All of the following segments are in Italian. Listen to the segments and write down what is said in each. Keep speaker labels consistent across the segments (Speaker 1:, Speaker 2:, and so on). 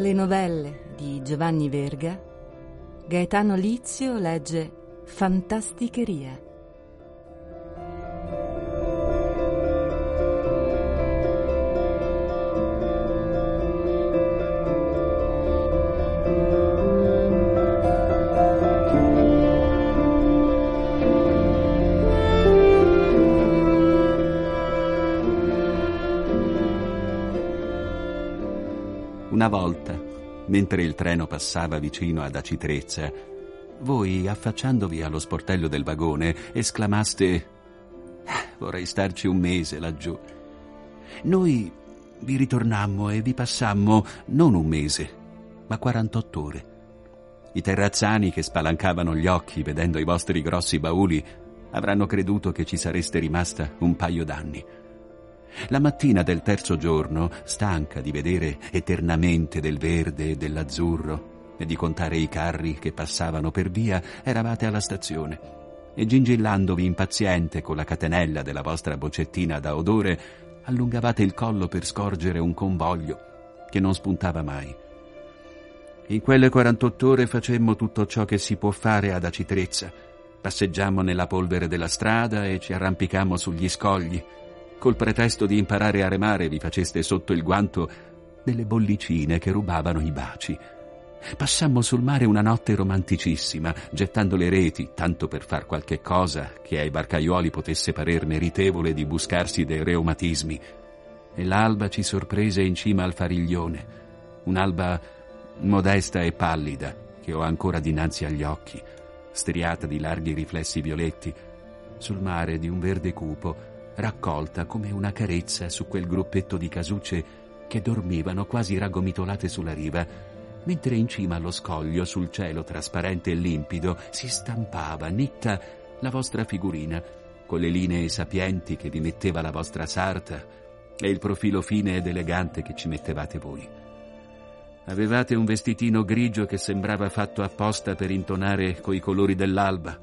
Speaker 1: Le novelle di Giovanni Verga, Gaetano Lizio legge Fantasticheria.
Speaker 2: Una volta, mentre il treno passava vicino ad Acitrezza, voi, affacciandovi allo sportello del vagone, esclamaste "Ah, Vorrei starci un mese laggiù. Noi vi ritornammo e vi passammo non un mese, ma 48 ore. I terrazzani che spalancavano gli occhi vedendo i vostri grossi bauli avranno creduto che ci sareste rimasta un paio d'anni. La mattina del terzo giorno, stanca di vedere eternamente del verde e dell'azzurro e di contare i carri che passavano per via, eravate alla stazione e gingillandovi impaziente con la catenella della vostra boccettina da odore, allungavate il collo per scorgere un convoglio che non spuntava mai. In quelle 48 ore facemmo tutto ciò che si può fare ad Acitrezza. Passeggiammo nella polvere della strada e ci arrampicammo sugli scogli. Col pretesto di imparare a remare vi faceste sotto il guanto delle bollicine che rubavano i baci. Passammo sul mare una notte romanticissima, gettando le reti, tanto per far qualche cosa che ai barcaiuoli potesse parer meritevole di buscarsi dei reumatismi. E l'alba ci sorprese in cima al fariglione, un'alba modesta e pallida che ho ancora dinanzi agli occhi, striata di larghi riflessi violetti, sul mare di un verde cupo, raccolta come una carezza su quel gruppetto di casucce che dormivano quasi raggomitolate sulla riva, mentre in cima allo scoglio, sul cielo trasparente e limpido, si stampava, nitta, la vostra figurina, con le linee sapienti che vi metteva la vostra sarta e il profilo fine ed elegante che ci mettevate voi. Avevate un vestitino grigio che sembrava fatto apposta per intonare coi colori dell'alba,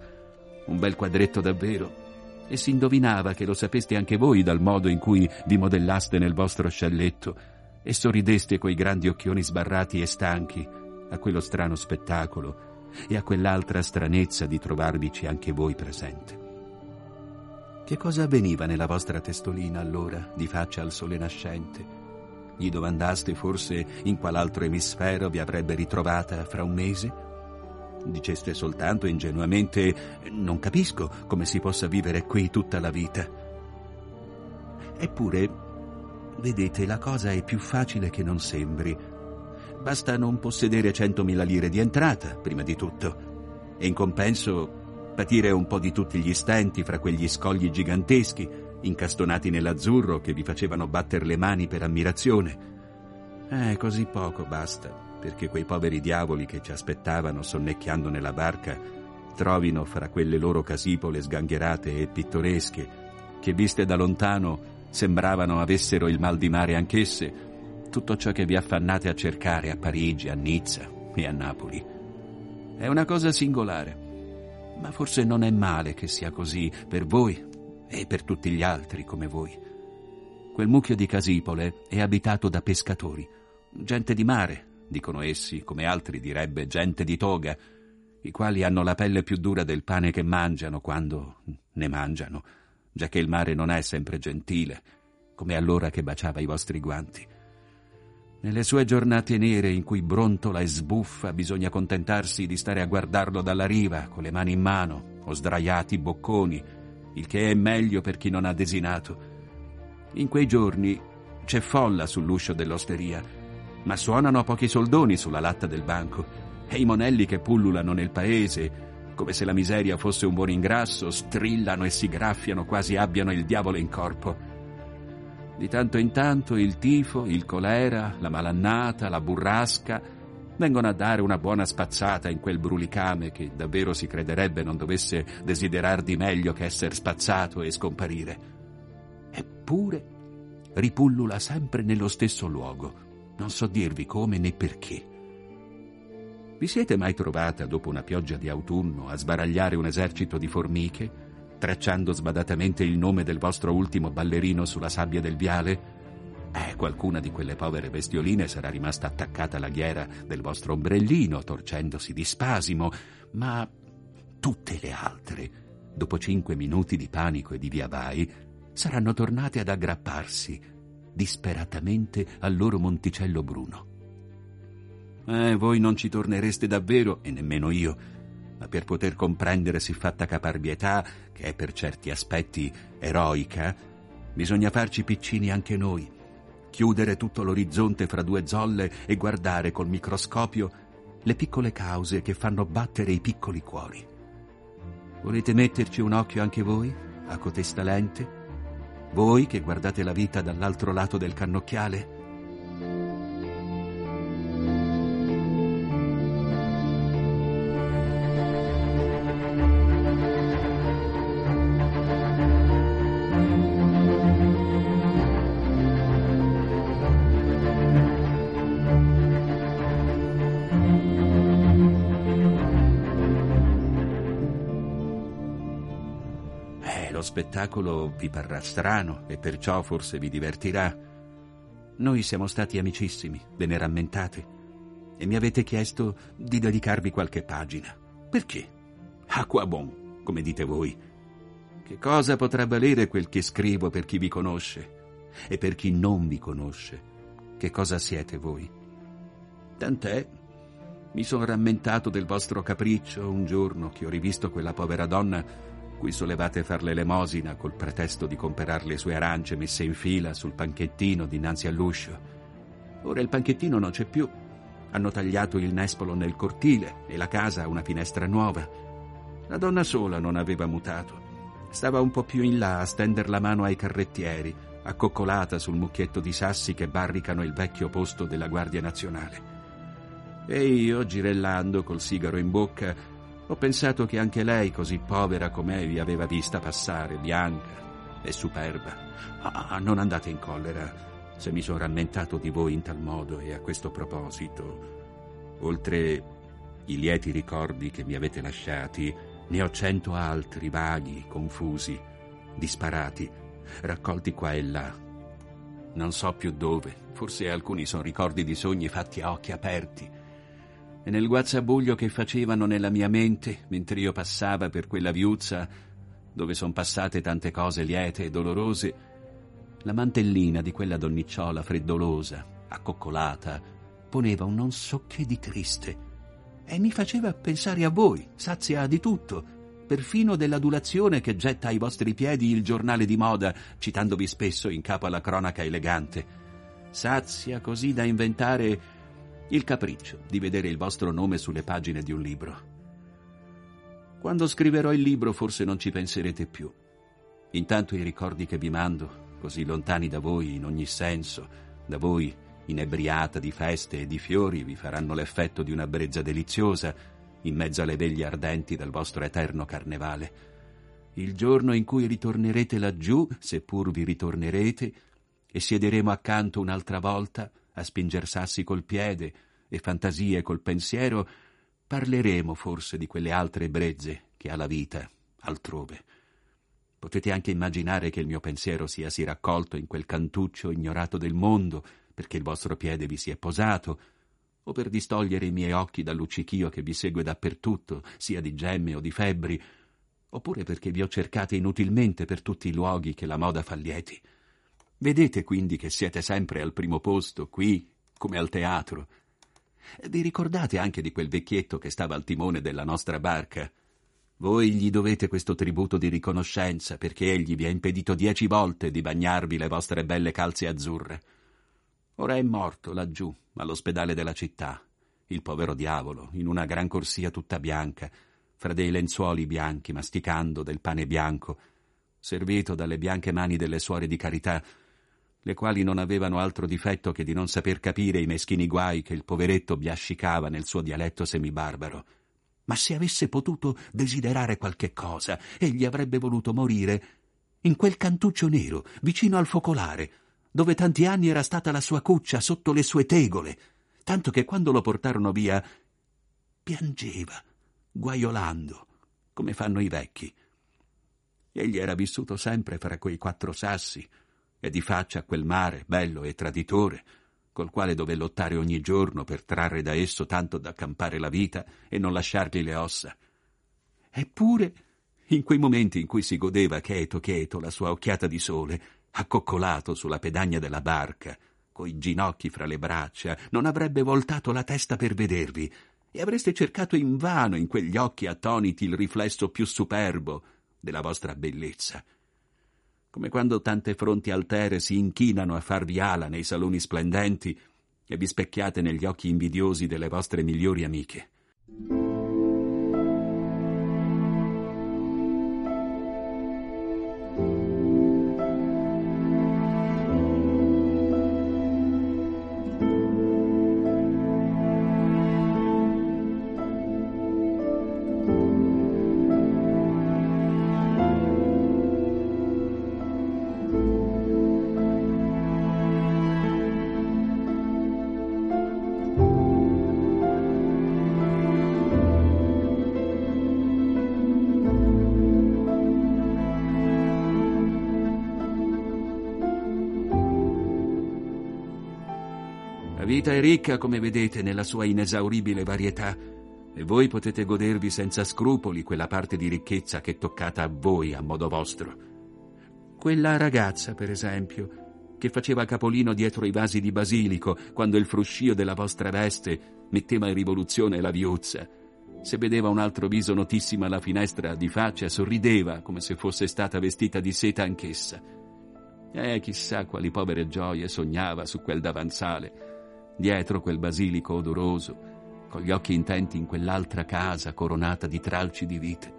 Speaker 2: un bel quadretto davvero, e si indovinava che lo sapeste anche voi dal modo in cui vi modellaste nel vostro scialletto e sorrideste coi grandi occhioni sbarrati e stanchi a quello strano spettacolo e a quell'altra stranezza di trovarvici anche voi presente. Che cosa avveniva nella vostra testolina allora, di faccia al sole nascente? Gli domandaste forse in qual altro emisfero vi avrebbe ritrovata fra un mese? Diceste soltanto ingenuamente non capisco come si possa vivere qui tutta la vita. Eppure, vedete, la cosa è più facile che non sembri. Basta non possedere centomila lire di entrata, prima di tutto, e in compenso patire un po' di tutti gli stenti fra quegli scogli giganteschi, incastonati nell'azzurro che vi facevano batter le mani per ammirazione. Eh, così poco basta, perché quei poveri diavoli che ci aspettavano sonnecchiando nella barca trovino fra quelle loro casipole sgangherate e pittoresche, che viste da lontano sembravano avessero il mal di mare anch'esse, tutto ciò che vi affannate a cercare a Parigi, a Nizza e a Napoli. È una cosa singolare, ma forse non è male che sia così per voi e per tutti gli altri come voi. Quel mucchio di casipole è abitato da pescatori, gente di mare, dicono essi, come altri direbbe gente di toga, i quali hanno la pelle più dura del pane che mangiano quando ne mangiano, già che il mare non è sempre gentile, come allora che baciava i vostri guanti. Nelle sue giornate nere in cui brontola e sbuffa bisogna contentarsi di stare a guardarlo dalla riva, con le mani in mano, o sdraiati bocconi, il che è meglio per chi non ha desinato. In quei giorni C'è folla sull'uscio dell'osteria, ma suonano pochi soldoni sulla latta del banco e i monelli che pullulano nel paese, come se la miseria fosse un buon ingrasso, strillano e si graffiano quasi abbiano il diavolo in corpo. Di tanto in tanto il tifo, il colera, la malannata, la burrasca vengono a dare una buona spazzata in quel brulicame che davvero si crederebbe non dovesse desiderar di meglio che essere spazzato e scomparire. Eppure ripullula sempre nello stesso luogo. Non so dirvi come né perché. Vi siete mai trovata, dopo una pioggia di autunno, a sbaragliare un esercito di formiche, tracciando sbadatamente il nome del vostro ultimo ballerino sulla sabbia del viale? Eh, qualcuna di quelle povere bestioline sarà rimasta attaccata alla ghiera del vostro ombrellino, torcendosi di spasimo, ma tutte le altre, dopo cinque minuti di panico e di via vai, saranno tornate ad aggrapparsi disperatamente al loro monticello bruno. Eh, voi non ci tornereste davvero, e nemmeno io, ma per poter comprendere siffatta caparbietà, che è per certi aspetti eroica, bisogna farci piccini anche noi, chiudere tutto l'orizzonte fra due zolle e guardare col microscopio le piccole cause che fanno battere i piccoli cuori. Volete metterci un occhio anche voi, a cotesta lente? Voi che guardate la vita dall'altro lato del cannocchiale? Spettacolo vi parrà strano e perciò forse vi divertirà. Noi siamo stati amicissimi, ve ne rammentate, e mi avete chiesto di dedicarvi qualche pagina. Perché? A quoi bon, come dite voi. Che cosa potrà valere quel che scrivo per chi vi conosce? E per chi non vi conosce? Che cosa siete voi? Tant'è mi sono rammentato del vostro capriccio un giorno che ho rivisto quella povera donna cui solevate far l'elemosina col pretesto di comperar le sue arance messe in fila sul panchettino dinanzi all'uscio. Ora il panchettino non c'è più. Hanno tagliato il nespolo nel cortile e la casa ha una finestra nuova. La donna sola non aveva mutato. Stava un po' più in là a stender la mano ai carrettieri, accoccolata sul mucchietto di sassi che barricano il vecchio posto della Guardia Nazionale. E io, girellando col sigaro in bocca, ho pensato che anche lei, così povera com'è, vi aveva vista passare, bianca e superba. Ah, non andate in collera se mi sono rammentato di voi in tal modo e a questo proposito. Oltre i lieti ricordi che mi avete lasciati, ne ho cento altri, vaghi, confusi, disparati, raccolti qua e là. Non so più dove, forse alcuni sono ricordi di sogni fatti a occhi aperti, e nel guazzabuglio che facevano nella mia mente mentre io passava per quella viuzza dove son passate tante cose liete e dolorose, la mantellina di quella donnicciola freddolosa, accoccolata, poneva un non so che di triste e mi faceva pensare a voi, sazia di tutto, perfino dell'adulazione che getta ai vostri piedi il giornale di moda, citandovi spesso in capo alla cronaca elegante. Sazia così da inventare il capriccio di vedere il vostro nome sulle pagine di un libro. Quando scriverò il libro forse non ci penserete più. Intanto i ricordi che vi mando, così lontani da voi in ogni senso, da voi inebriata di feste e di fiori, vi faranno l'effetto di una brezza deliziosa in mezzo alle veglie ardenti del vostro eterno carnevale. Il giorno in cui ritornerete laggiù, seppur vi ritornerete, e siederemo accanto un'altra volta, a spinger sassi col piede e fantasie col pensiero, parleremo forse di quelle altre brezze che ha la vita altrove. Potete anche immaginare che il mio pensiero sia si raccolto in quel cantuccio ignorato del mondo, perché il vostro piede vi si è posato, o per distogliere i miei occhi dal luccichio che vi segue dappertutto, sia di gemme o di febbri, oppure perché vi ho cercate inutilmente per tutti i luoghi che la moda fa lieti. Vedete quindi che siete sempre al primo posto, qui, come al teatro. Vi ricordate anche di quel vecchietto che stava al timone della nostra barca? Voi gli dovete questo tributo di riconoscenza perché egli vi ha impedito dieci volte di bagnarvi le vostre belle calze azzurre. Ora è morto laggiù, all'ospedale della città, il povero diavolo, in una gran corsia tutta bianca, fra dei lenzuoli bianchi, masticando del pane bianco, servito dalle bianche mani delle suore di carità, le quali non avevano altro difetto che di non saper capire i meschini guai che il poveretto biascicava nel suo dialetto semibarbaro. Ma se avesse potuto desiderare qualche cosa, egli avrebbe voluto morire in quel cantuccio nero, vicino al focolare, dove tanti anni era stata la sua cuccia sotto le sue tegole, tanto che quando lo portarono via piangeva, guaiolando, come fanno i vecchi. Egli era vissuto sempre fra quei quattro sassi, e di faccia a quel mare bello e traditore, col quale dové lottare ogni giorno per trarre da esso tanto da campare la vita e non lasciargli le ossa. Eppure, in quei momenti in cui si godeva cheto cheto la sua occhiata di sole, accoccolato sulla pedagna della barca, coi ginocchi fra le braccia, non avrebbe voltato la testa per vedervi, e avreste cercato invano in quegli occhi attoniti il riflesso più superbo della vostra bellezza. Come quando tante fronti altere si inchinano a farvi ala nei saloni splendenti e vi specchiate negli occhi invidiosi delle vostre migliori amiche. Vita è ricca, come vedete, nella sua inesauribile varietà, e voi potete godervi senza scrupoli quella parte di ricchezza che è toccata a voi a modo vostro. Quella ragazza, per esempio, che faceva capolino dietro i vasi di basilico quando il fruscio della vostra veste metteva in rivoluzione la viuzza. Se vedeva un altro viso notissimo alla finestra di faccia, sorrideva come se fosse stata vestita di seta anch'essa. Eh, chissà quali povere gioie sognava su quel davanzale dietro quel basilico odoroso, con gli occhi intenti in quell'altra casa coronata di tralci di vite.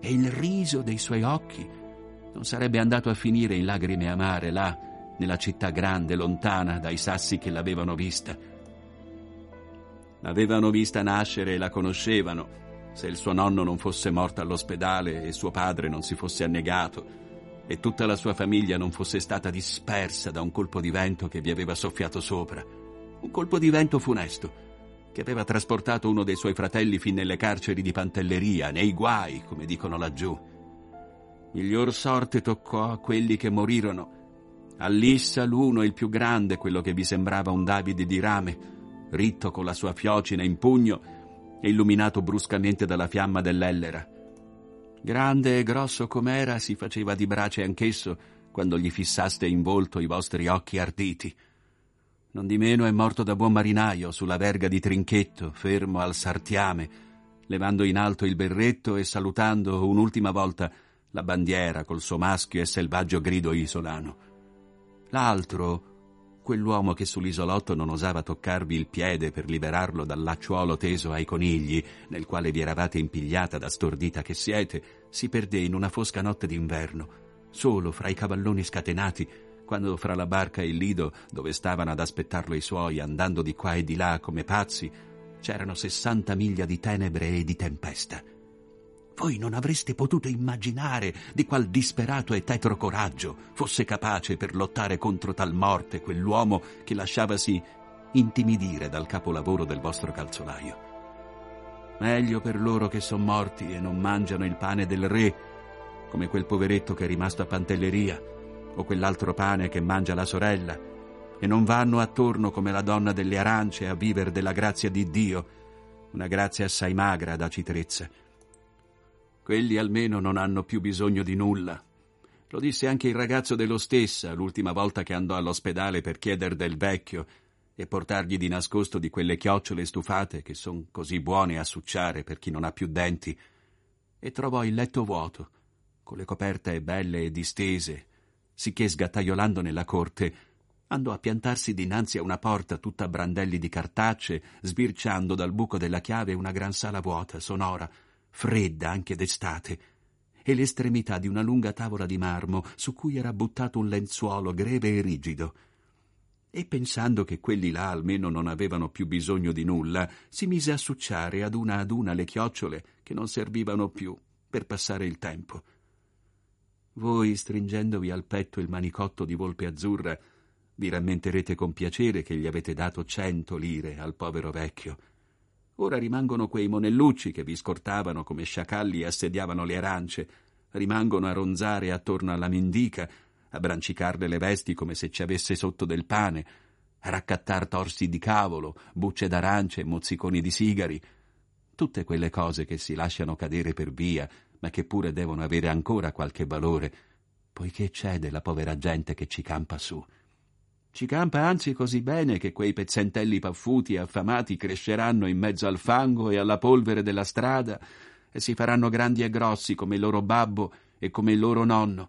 Speaker 2: E il riso dei suoi occhi non sarebbe andato a finire in lagrime amare là, nella città grande, lontana dai sassi che l'avevano vista. L'avevano vista nascere e la conoscevano, se il suo nonno non fosse morto all'ospedale e suo padre non si fosse annegato e tutta la sua famiglia non fosse stata dispersa da un colpo di vento che vi aveva soffiato sopra un colpo di vento funesto, che aveva trasportato uno dei suoi fratelli fin nelle carceri di Pantelleria, nei guai, come dicono laggiù. Miglior sorte toccò a quelli che morirono. A Lissa l'uno, il più grande, quello che vi sembrava un Davide di rame, ritto con la sua fiocina in pugno e illuminato bruscamente dalla fiamma dell'ellera. Grande e grosso com'era, si faceva di brace anch'esso quando gli fissaste in volto i vostri occhi arditi. Non di meno è morto da buon marinaio sulla verga di Trinchetto, fermo al sartiame, levando in alto il berretto e salutando un'ultima volta la bandiera col suo maschio e selvaggio grido isolano. L'altro, quell'uomo che sull'isolotto non osava toccarvi il piede per liberarlo dal lacciuolo teso ai conigli, nel quale vi eravate impigliata da stordita che siete, si perdé in una fosca notte d'inverno, solo fra i cavalloni scatenati, quando fra la barca e il lido, dove stavano ad aspettarlo i suoi, andando di qua e di là come pazzi, c'erano sessanta miglia di tenebre e di tempesta. Voi non avreste potuto immaginare di qual disperato e tetro coraggio fosse capace per lottare contro tal morte quell'uomo che lasciavasi intimidire dal capolavoro del vostro calzolaio. Meglio per loro che son morti e non mangiano il pane del re, come quel poveretto che è rimasto a Pantelleria, o quell'altro pane che mangia la sorella, e non vanno attorno come la donna delle arance a vivere della grazia di Dio, una grazia assai magra da citrezza. Quelli almeno non hanno più bisogno di nulla. Lo disse anche il ragazzo dello stessa l'ultima volta che andò all'ospedale per chieder del vecchio e portargli di nascosto di quelle chiocciole stufate che son così buone a succiare per chi non ha più denti, e trovò il letto vuoto, con le coperte belle e distese, sicché sgattaiolando nella corte andò a piantarsi dinanzi a una porta tutta a brandelli di cartacce, sbirciando dal buco della chiave una gran sala vuota, sonora, fredda anche d'estate, e l'estremità di una lunga tavola di marmo su cui era buttato un lenzuolo greve e rigido. E pensando che quelli là almeno non avevano più bisogno di nulla, si mise a succiare ad una ad una le chiocciole che non servivano più per passare il tempo. Voi, stringendovi al petto il manicotto di volpe azzurra, vi rammenterete con piacere che gli avete dato cento lire al povero vecchio. Ora rimangono quei monellucci che vi scortavano come sciacalli e assediavano le arance, rimangono a ronzare attorno alla mendica, a brancicarle le vesti come se ci avesse sotto del pane, a raccattar torsi di cavolo, bucce d'arance e mozziconi di sigari, tutte quelle cose che si lasciano cadere per via, ma che pure devono avere ancora qualche valore, poiché c'è della povera gente che ci campa su. Ci campa anzi così bene che quei pezzentelli paffuti e affamati cresceranno in mezzo al fango e alla polvere della strada e si faranno grandi e grossi come il loro babbo e come il loro nonno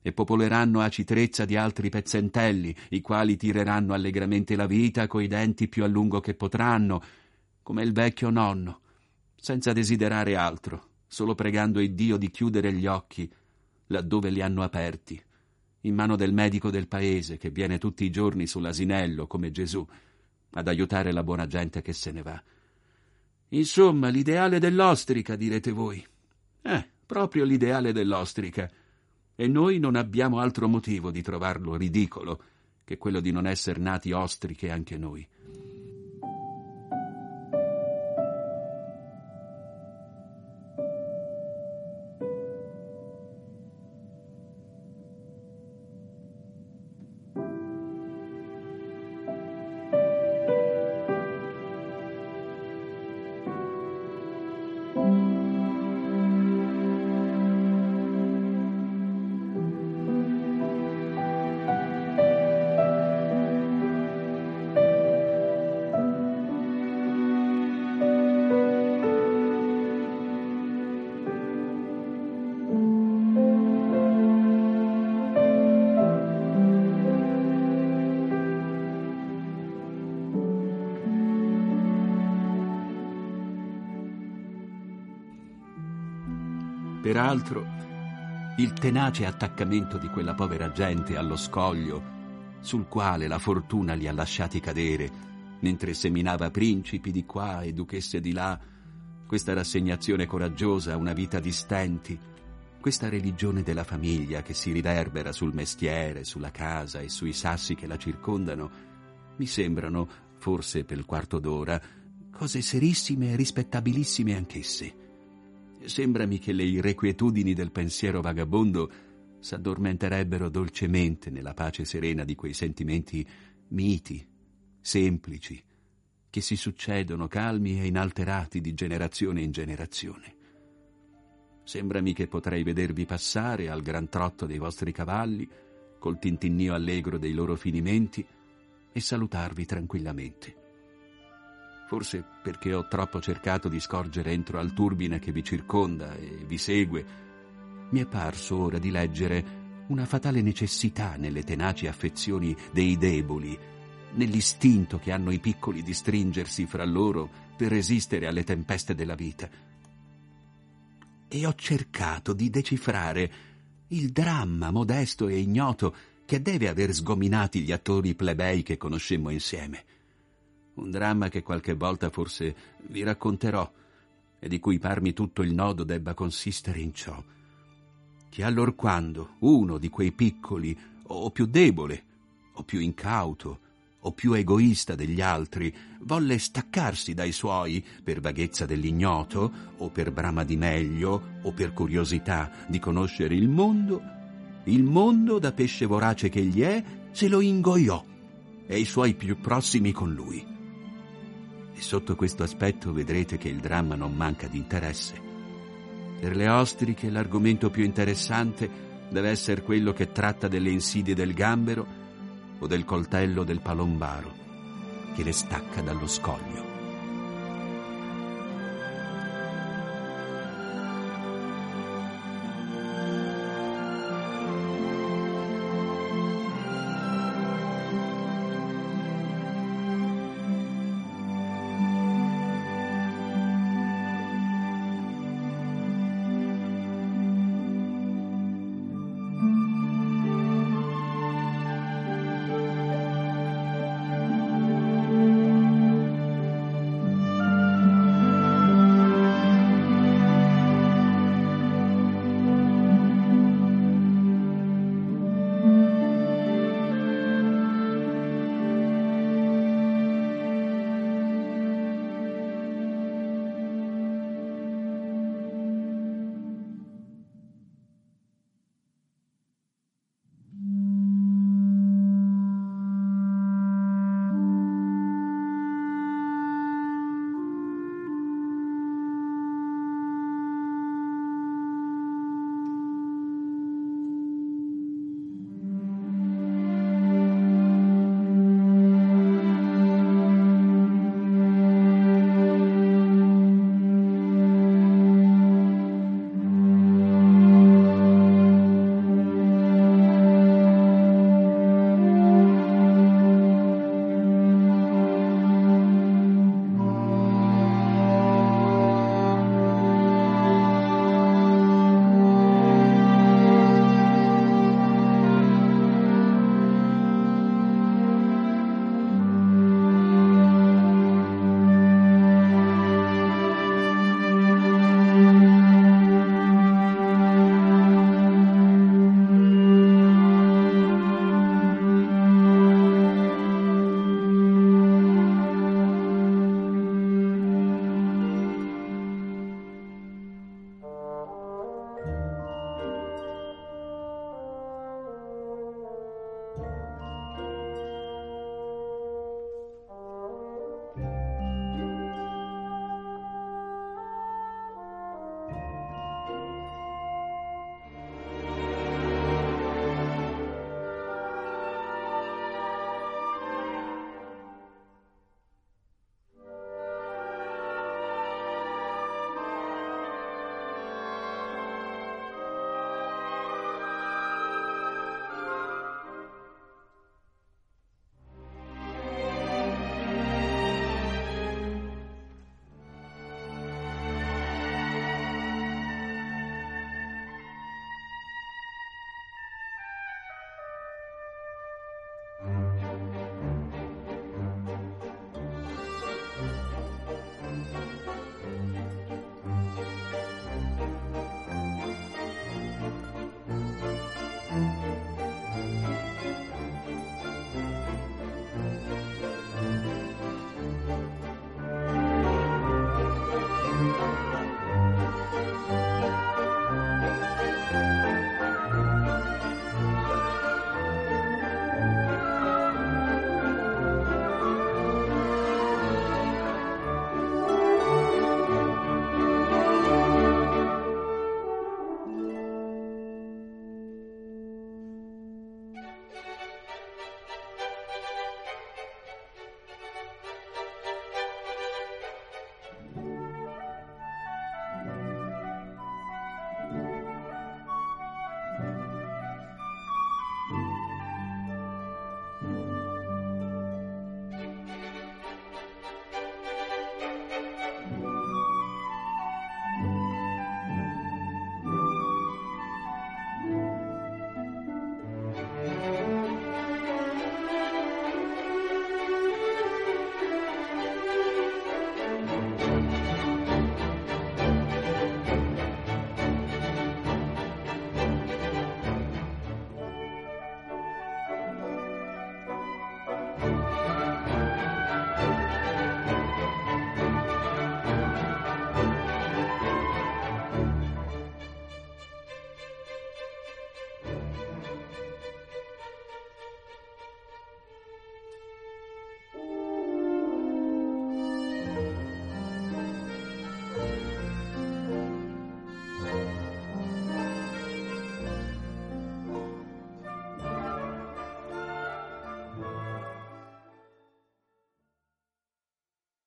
Speaker 2: e popoleranno a citrezza di altri pezzentelli, i quali tireranno allegramente la vita coi denti più a lungo che potranno, come il vecchio nonno, senza desiderare altro, solo pregando il Dio di chiudere gli occhi laddove li hanno aperti in mano del medico del paese che viene tutti i giorni sull'asinello come Gesù ad aiutare la buona gente che se ne va. Insomma, l'ideale dell'ostrica, direte voi. Eh, proprio l'ideale dell'ostrica. E noi non abbiamo altro motivo di trovarlo ridicolo che quello di non essere nati ostriche anche noi. Peraltro, il tenace attaccamento di quella povera gente allo scoglio, sul quale la fortuna li ha lasciati cadere, mentre seminava principi di qua e duchesse di là, questa rassegnazione coraggiosa a una vita di stenti, questa religione della famiglia che si riverbera sul mestiere, sulla casa e sui sassi che la circondano, mi sembrano, forse per quarto d'ora, cose serissime e rispettabilissime anch'esse. Sembrami che le irrequietudini del pensiero vagabondo s'addormenterebbero dolcemente nella pace serena di quei sentimenti miti, semplici, che si succedono calmi e inalterati di generazione in generazione. Sembrami che potrei vedervi passare al gran trotto dei vostri cavalli, col tintinnio allegro dei loro finimenti, e salutarvi tranquillamente forse perché ho troppo cercato di scorgere entro al turbine che vi circonda e vi segue, mi è parso ora di leggere una fatale necessità nelle tenaci affezioni dei deboli, nell'istinto che hanno i piccoli di stringersi fra loro per resistere alle tempeste della vita. E ho cercato di decifrare il dramma modesto e ignoto che deve aver sgominati gli attori plebei che conoscemmo insieme un dramma che qualche volta forse vi racconterò e di cui parmi tutto il nodo debba consistere in ciò, che allorquando uno di quei piccoli, o più debole, o più incauto, o più egoista degli altri, volle staccarsi dai suoi per vaghezza dell'ignoto, o per brama di meglio, o per curiosità di conoscere il mondo, il mondo, da pesce vorace che egli è, se lo ingoiò e i suoi più prossimi con lui e sotto questo aspetto vedrete che il dramma non manca di interesse. Per le ostriche l'argomento più interessante deve essere quello che tratta delle insidie del gambero o del coltello del palombaro che le stacca dallo scoglio.